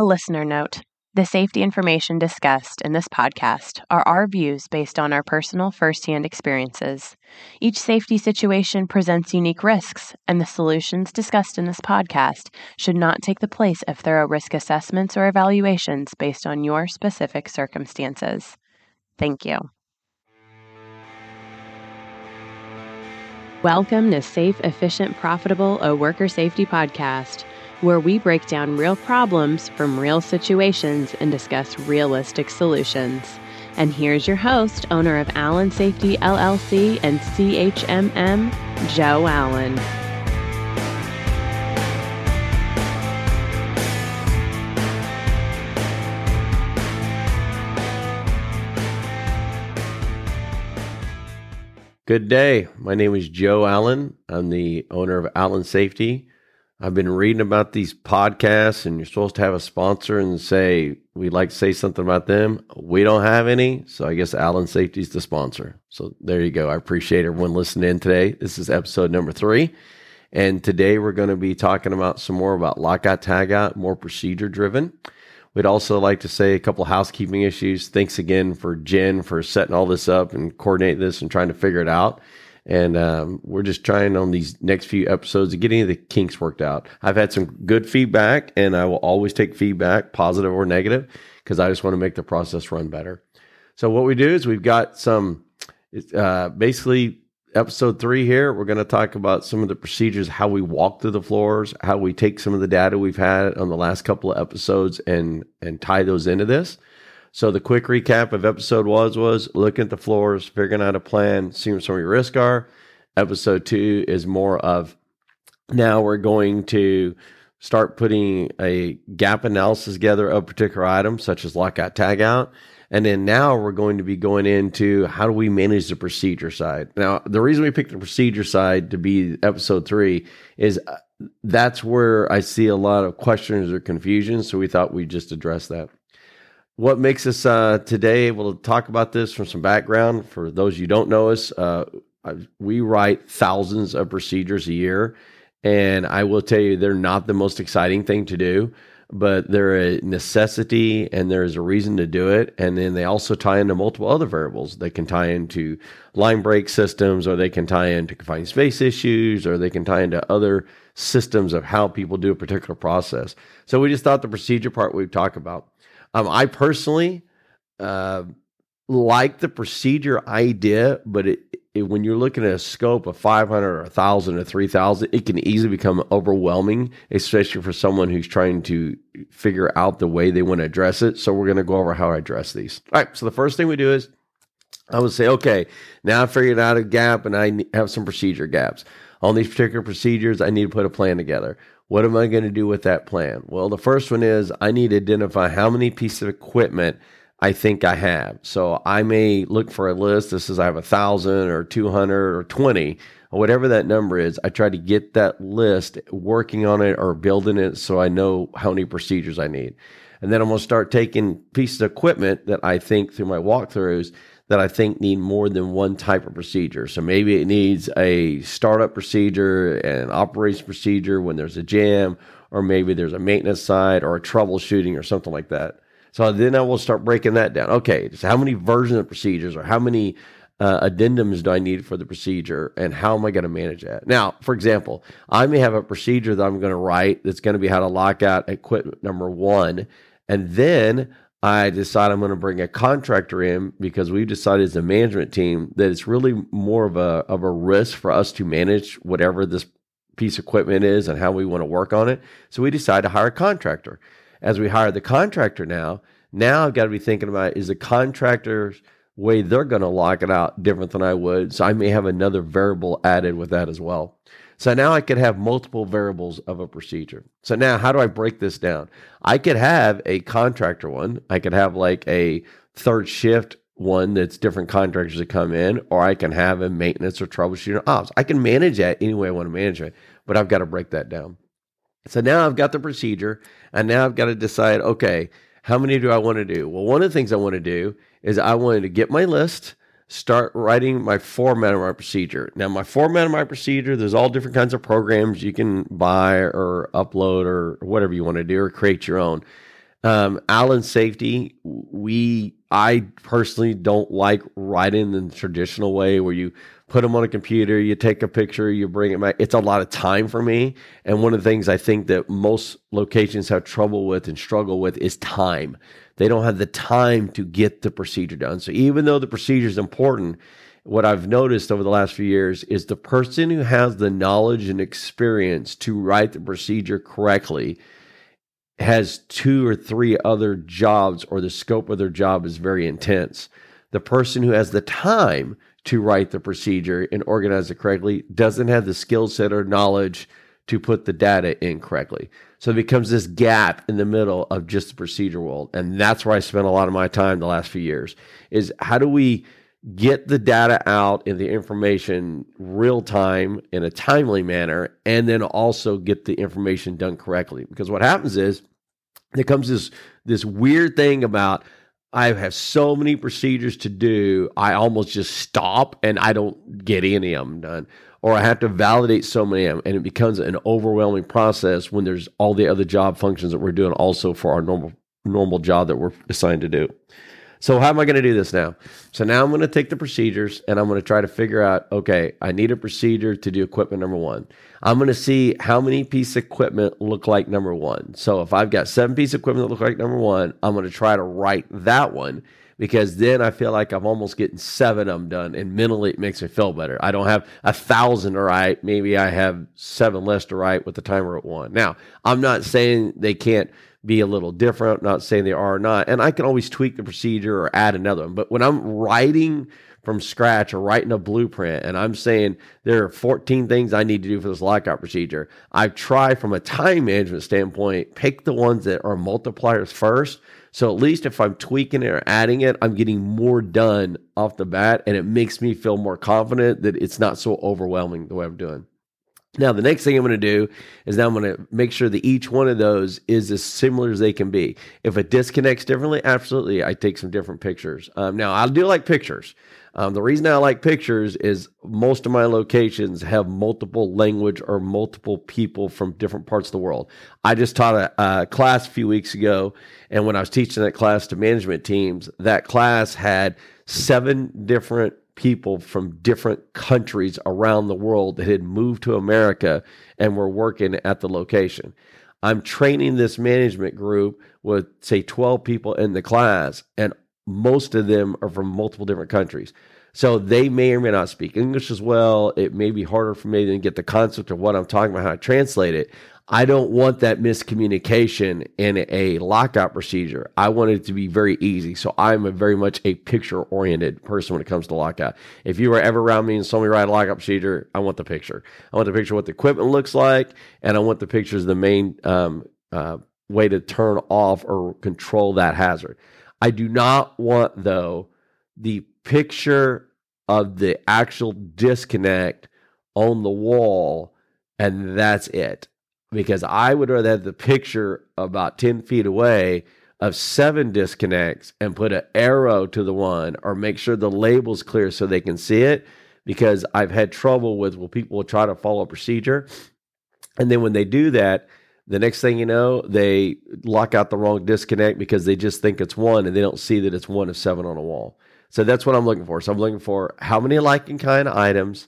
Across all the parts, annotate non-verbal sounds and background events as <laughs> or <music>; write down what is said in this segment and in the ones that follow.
A listener note The safety information discussed in this podcast are our views based on our personal firsthand experiences. Each safety situation presents unique risks, and the solutions discussed in this podcast should not take the place of thorough risk assessments or evaluations based on your specific circumstances. Thank you. Welcome to Safe, Efficient, Profitable, a Worker Safety Podcast where we break down real problems from real situations and discuss realistic solutions. And here's your host, owner of Allen Safety LLC and CHMM, Joe Allen. Good day. My name is Joe Allen. I'm the owner of Allen Safety. I've been reading about these podcasts, and you're supposed to have a sponsor and say, we'd like to say something about them. We don't have any. So I guess Allen Safety is the sponsor. So there you go. I appreciate everyone listening in today. This is episode number three. And today we're going to be talking about some more about lockout, tagout, more procedure driven. We'd also like to say a couple housekeeping issues. Thanks again for Jen for setting all this up and coordinating this and trying to figure it out. And um, we're just trying on these next few episodes to get any of the kinks worked out. I've had some good feedback, and I will always take feedback, positive or negative, because I just want to make the process run better. So, what we do is we've got some uh, basically episode three here. We're going to talk about some of the procedures, how we walk through the floors, how we take some of the data we've had on the last couple of episodes and and tie those into this. So the quick recap of episode was was looking at the floors, figuring out a plan, seeing what some of your risks are. Episode two is more of now we're going to start putting a gap analysis together of particular items such as lockout tagout. And then now we're going to be going into how do we manage the procedure side. Now, the reason we picked the procedure side to be episode three is uh, that's where I see a lot of questions or confusion. So we thought we'd just address that what makes us uh, today able to talk about this from some background for those you don't know us uh, we write thousands of procedures a year and i will tell you they're not the most exciting thing to do but they're a necessity and there's a reason to do it and then they also tie into multiple other variables. They can tie into line break systems or they can tie into confined space issues or they can tie into other systems of how people do a particular process. So we just thought the procedure part we'd talk about um, I personally uh, like the procedure idea, but it, it, when you're looking at a scope of 500 or 1,000 or 3,000, it can easily become overwhelming, especially for someone who's trying to figure out the way they want to address it. So we're going to go over how I address these. All right. So the first thing we do is I would say, okay, now I figured out a gap and I have some procedure gaps. On these particular procedures, I need to put a plan together. What am I going to do with that plan? Well, the first one is I need to identify how many pieces of equipment I think I have. So I may look for a list This is I have a thousand or 200 or 20 or whatever that number is. I try to get that list working on it or building it so I know how many procedures I need. And then I'm going to start taking pieces of equipment that I think through my walkthroughs that I think need more than one type of procedure. So maybe it needs a startup procedure, an operations procedure when there's a jam, or maybe there's a maintenance side or a troubleshooting or something like that. So then I will start breaking that down. Okay, so how many versions of procedures or how many uh, addendums do I need for the procedure and how am I going to manage that? Now, for example, I may have a procedure that I'm going to write that's going to be how to lock out equipment number one. And then I decide I'm going to bring a contractor in because we've decided as a management team that it's really more of a of a risk for us to manage whatever this piece of equipment is and how we want to work on it. So we decide to hire a contractor. As we hire the contractor now, now I've got to be thinking about is the contractor's way they're going to lock it out different than I would. So I may have another variable added with that as well. So now I could have multiple variables of a procedure. So now how do I break this down? I could have a contractor one. I could have like a third shift one that's different contractors that come in, or I can have a maintenance or troubleshooting ops. I can manage that any way I want to manage it, but I've got to break that down. So now I've got the procedure, and now I've got to decide okay, how many do I want to do? Well, one of the things I want to do is I wanted to get my list start writing my format of my procedure. Now, my format of my procedure, there's all different kinds of programs you can buy or upload or whatever you want to do or create your own. Um, Allen Safety, we I personally don't like writing in the traditional way where you put them on a computer, you take a picture, you bring it back. It's a lot of time for me. And one of the things I think that most locations have trouble with and struggle with is time. They don't have the time to get the procedure done. So even though the procedure is important, what I've noticed over the last few years is the person who has the knowledge and experience to write the procedure correctly has two or three other jobs or the scope of their job is very intense. The person who has the time to write the procedure and organize it correctly doesn't have the skill set or knowledge to put the data in correctly. So it becomes this gap in the middle of just the procedure world. And that's where I spent a lot of my time the last few years is how do we get the data out and the information real time in a timely manner and then also get the information done correctly because what happens is there comes this this weird thing about I have so many procedures to do, I almost just stop and I don't get any of them done. Or I have to validate so many and it becomes an overwhelming process when there's all the other job functions that we're doing also for our normal normal job that we're assigned to do. So how am I going to do this now? So now I'm going to take the procedures and I'm going to try to figure out, okay, I need a procedure to do equipment number one. I'm going to see how many piece of equipment look like number one. So if I've got seven piece of equipment that look like number one, I'm going to try to write that one because then I feel like I'm almost getting seven of them done and mentally it makes me feel better. I don't have a thousand to write. Maybe I have seven less to write with the timer at one. Now, I'm not saying they can't be a little different. I'm not saying they are not. And I can always tweak the procedure or add another one. But when I'm writing from scratch or writing a blueprint and I'm saying there are 14 things I need to do for this lockout procedure, I try from a time management standpoint, pick the ones that are multipliers first. So at least if I'm tweaking it or adding it, I'm getting more done off the bat and it makes me feel more confident that it's not so overwhelming the way I'm doing. Now, the next thing I'm going to do is now I'm going to make sure that each one of those is as similar as they can be. If it disconnects differently, absolutely, I take some different pictures. Um, now, I do like pictures. Um, the reason I like pictures is most of my locations have multiple language or multiple people from different parts of the world. I just taught a, a class a few weeks ago, and when I was teaching that class to management teams, that class had seven different people from different countries around the world that had moved to America and were working at the location. I'm training this management group with, say, 12 people in the class, and most of them are from multiple different countries. So they may or may not speak English as well. It may be harder for me to get the concept of what I'm talking about, how to translate it. I don't want that miscommunication in a lockout procedure. I want it to be very easy. So I'm very much a picture oriented person when it comes to lockout. If you were ever around me and saw me write a lockout procedure, I want the picture. I want the picture of what the equipment looks like, and I want the pictures the main um, uh, way to turn off or control that hazard. I do not want, though, the picture of the actual disconnect on the wall, and that's it because I would rather have the picture about 10 feet away of seven disconnects and put an arrow to the one or make sure the label's clear so they can see it because I've had trouble with well people will try to follow procedure and then when they do that the next thing you know they lock out the wrong disconnect because they just think it's one and they don't see that it's one of seven on a wall. So that's what I'm looking for. So I'm looking for how many like and kind items,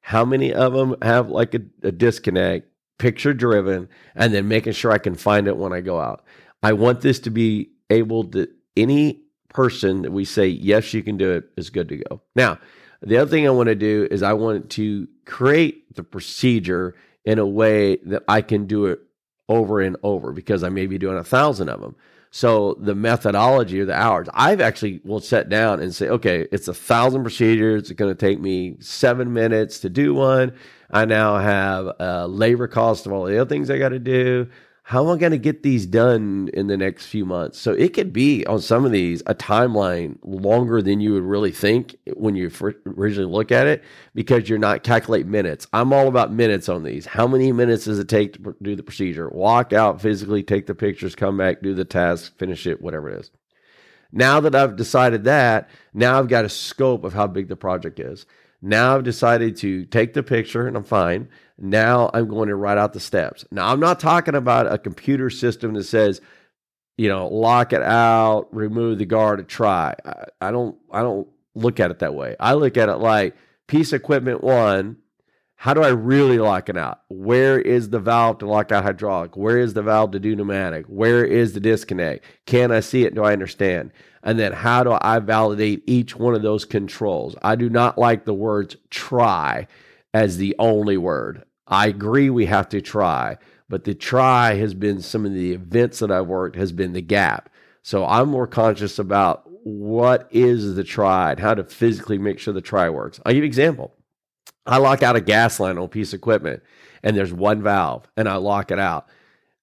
how many of them have like a, a disconnect picture driven, and then making sure I can find it when I go out. I want this to be able to, any person that we say, yes, you can do it, is good to go. Now, the other thing I want to do is I want to create the procedure in a way that I can do it over and over because I may be doing a thousand of them. So the methodology or the hours, I've actually will set down and say, okay, it's a thousand procedures. It's going to take me seven minutes to do one. I now have a labor cost of all the other things I got to do. How am I going to get these done in the next few months? So it could be on some of these a timeline longer than you would really think when you originally look at it because you're not calculate minutes. I'm all about minutes on these. How many minutes does it take to do the procedure? Walk out physically, take the pictures, come back, do the task, finish it, whatever it is. Now that I've decided that, now I've got a scope of how big the project is. Now I've decided to take the picture and I'm fine. Now I'm going to write out the steps. Now I'm not talking about a computer system that says you know, lock it out, remove the guard to try. I, I don't I don't look at it that way. I look at it like piece equipment one, how do I really lock it out? Where is the valve to lock out hydraulic? Where is the valve to do pneumatic? Where is the disconnect? Can I see it? Do I understand? And then how do I validate each one of those controls? I do not like the words try as the only word. I agree we have to try, but the try has been some of the events that I've worked has been the gap. So I'm more conscious about what is the try and how to physically make sure the try works. I'll give you an example. I lock out a gas line on a piece of equipment and there's one valve and I lock it out.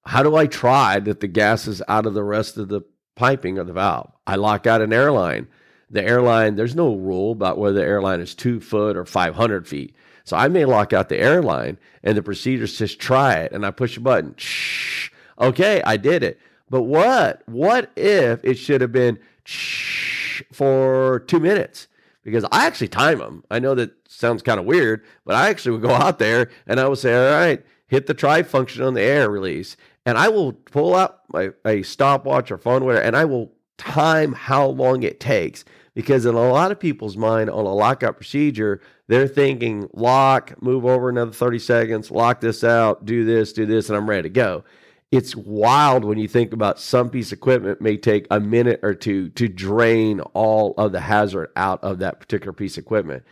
How do I try that the gas is out of the rest of the piping of the valve? I lock out an airline. The airline, there's no rule about whether the airline is two foot or 500 feet. So I may lock out the airline and the procedure says try it and I push a button. Shh. Okay, I did it. But what? What if it should have been shh for two minutes? Because I actually time them. I know that sounds kind of weird, but I actually would go out there and I would say, all right, hit the try function on the air release. And I will pull out my a stopwatch or phone, whatever, and I will time how long it takes. Because in a lot of people's mind on a lockout procedure, they're thinking lock, move over another 30 seconds, lock this out, do this, do this, and I'm ready to go it's wild when you think about some piece of equipment may take a minute or two to drain all of the hazard out of that particular piece of equipment.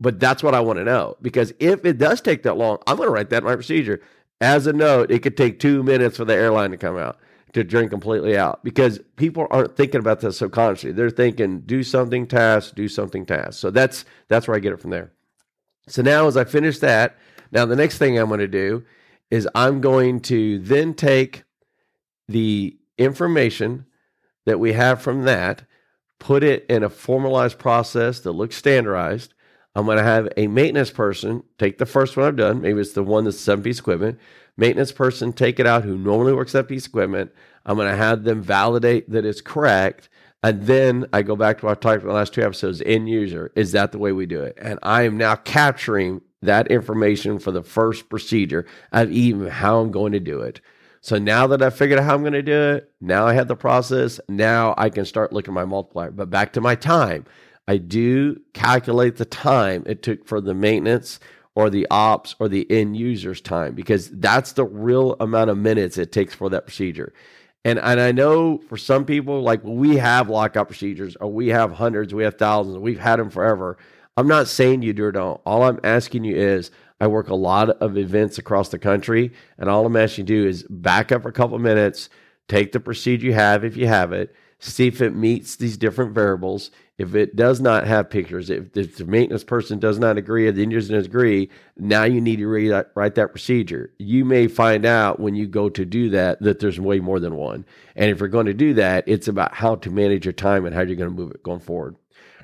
But that's what I want to know because if it does take that long, I'm going to write that in my procedure. As a note, it could take two minutes for the airline to come out to drain completely out because people aren't thinking about this subconsciously. They're thinking do something task, do something task. So that's that's where I get it from there. So now as I finish that, now the next thing I'm going to do is I'm going to then take the information that we have from that, put it in a formalized process that looks standardized. I'm going to have a maintenance person take the first one I've done. Maybe it's the one that's seven piece equipment. Maintenance person take it out who normally works that piece of equipment. I'm going to have them validate that it's correct. And then I go back to what I talked about the last two episodes end user. Is that the way we do it? And I am now capturing that information for the first procedure of even how I'm going to do it. So now that I figured out how I'm going to do it, now I have the process. Now I can start looking at my multiplier. But back to my time, I do calculate the time it took for the maintenance or the ops or the end user's time because that's the real amount of minutes it takes for that procedure. And and I know for some people, like we have lockout procedures, or we have hundreds, we have thousands, we've had them forever. I'm not saying you do or don't. All I'm asking you is I work a lot of events across the country, and all I'm asking you to do is back up for a couple minutes, take the procedure you have if you have it, see if it meets these different variables. If it does not have pictures, if, if the maintenance person does not agree or the engineer doesn't agree, now you need to write that procedure. You may find out when you go to do that that there's way more than one. And if you're going to do that, it's about how to manage your time and how you're going to move it going forward.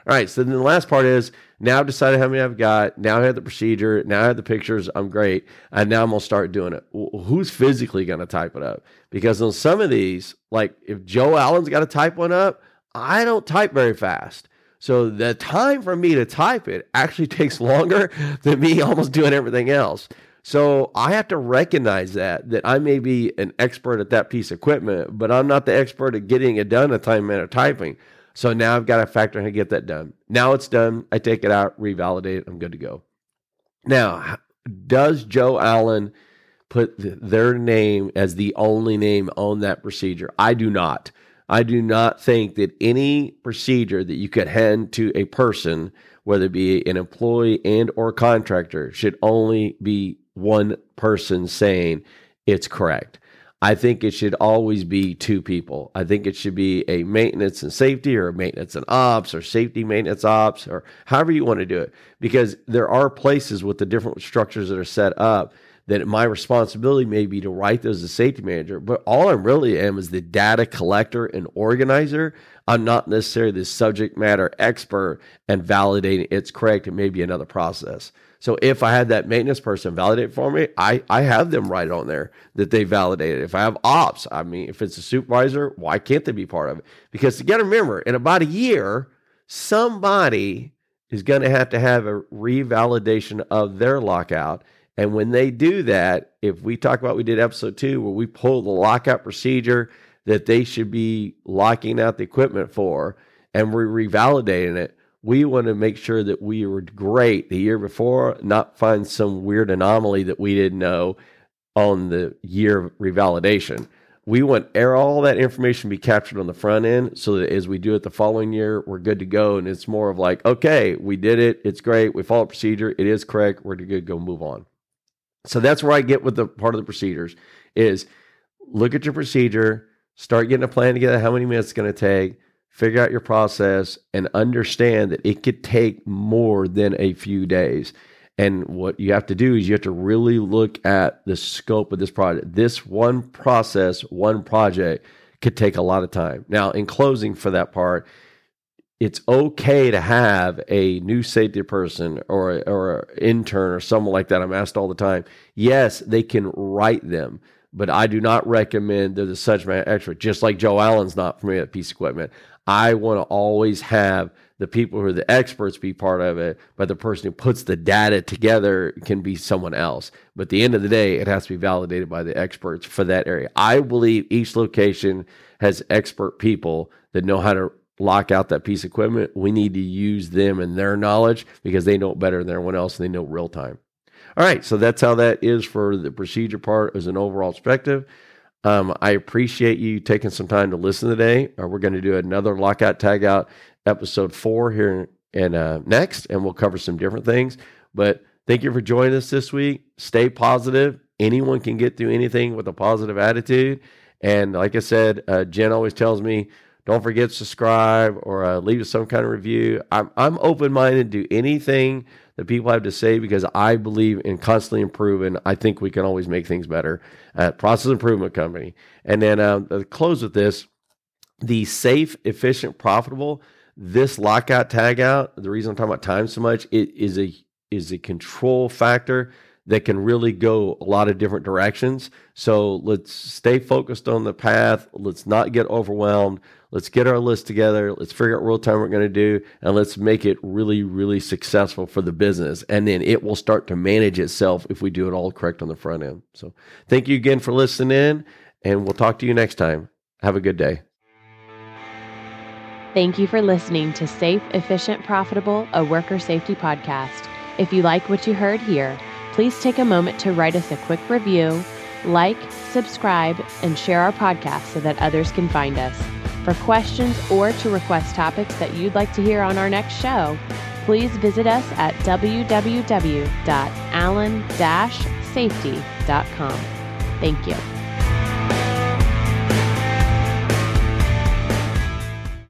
All right. So then the last part is now I've decided how many I've got. Now I have the procedure. Now I have the pictures. I'm great. And now I'm going to start doing it. Who's physically going to type it up? Because on some of these, like if Joe Allen's got to type one up, I don't type very fast. So the time for me to type it actually <laughs> takes longer than me almost doing everything else. So I have to recognize that that I may be an expert at that piece of equipment, but I'm not the expert at getting it done at time minute typing. So now I've got to factor in how to get that done. Now it's done. I take it out, revalidate it. I'm good to go. Now, does Joe Allen put their name as the only name on that procedure? I do not. I do not think that any procedure that you could hand to a person, whether it be an employee and or contractor, should only be one person saying it's correct. I think it should always be two people. I think it should be a maintenance and safety or maintenance and ops or safety maintenance ops or however you want to do it. Because there are places with the different structures that are set up that my responsibility may be to write those as a safety manager. But all I really am is the data collector and organizer. I'm not necessarily the subject matter expert and validating it's correct. It may be another process. So if I had that maintenance person validate for me, I, I have them write on there that they validated. If I have ops, I mean, if it's a supervisor, why can't they be part of it? Because you got to remember, in about a year, somebody is going to have to have a revalidation of their lockout. And when they do that, if we talk about we did episode two where we pull the lockout procedure, that they should be locking out the equipment for and we're revalidating it, we want to make sure that we were great the year before, not find some weird anomaly that we didn't know on the year of revalidation. We want all that information to be captured on the front end so that as we do it the following year, we're good to go. And it's more of like, okay, we did it. It's great. We followed procedure. It is correct. We're good to go move on. So that's where I get with the part of the procedures is look at your procedure, start getting a plan together, how many minutes it's going to take, figure out your process, and understand that it could take more than a few days. And what you have to do is you have to really look at the scope of this project. This one process, one project could take a lot of time. Now, in closing for that part, it's okay to have a new safety person or or an intern or someone like that. I'm asked all the time. Yes, they can write them, but I do not recommend they're the subject matter expert. Just like Joe Allen's not familiar with piece of equipment. I want to always have the people who are the experts be part of it, but the person who puts the data together can be someone else. But at the end of the day, it has to be validated by the experts for that area. I believe each location has expert people that know how to lock out that piece of equipment. We need to use them and their knowledge because they know it better than everyone else and they know real time. All right, so that's how that is for the procedure part as an overall perspective. Um, I appreciate you taking some time to listen today. Uh, we're going to do another lockout tagout episode four here and uh, next, and we'll cover some different things. But thank you for joining us this week. Stay positive. Anyone can get through anything with a positive attitude. And like I said, uh, Jen always tells me, don't forget to subscribe or uh, leave some kind of review. I'm, I'm open minded to anything that people have to say because I believe in constantly improving. I think we can always make things better at Process Improvement Company. And then um, to close with this the safe, efficient, profitable. This lockout tagout, the reason I'm talking about time so much, it is a is a control factor that can really go a lot of different directions. So let's stay focused on the path. Let's not get overwhelmed. Let's get our list together. Let's figure out real time we're going to do, and let's make it really, really successful for the business. And then it will start to manage itself if we do it all correct on the front end. So thank you again for listening in, and we'll talk to you next time. Have a good day. Thank you for listening to Safe, Efficient, Profitable, a worker safety podcast. If you like what you heard here, please take a moment to write us a quick review, like, subscribe, and share our podcast so that others can find us. For questions or to request topics that you'd like to hear on our next show, please visit us at www.allen-safety.com. Thank you.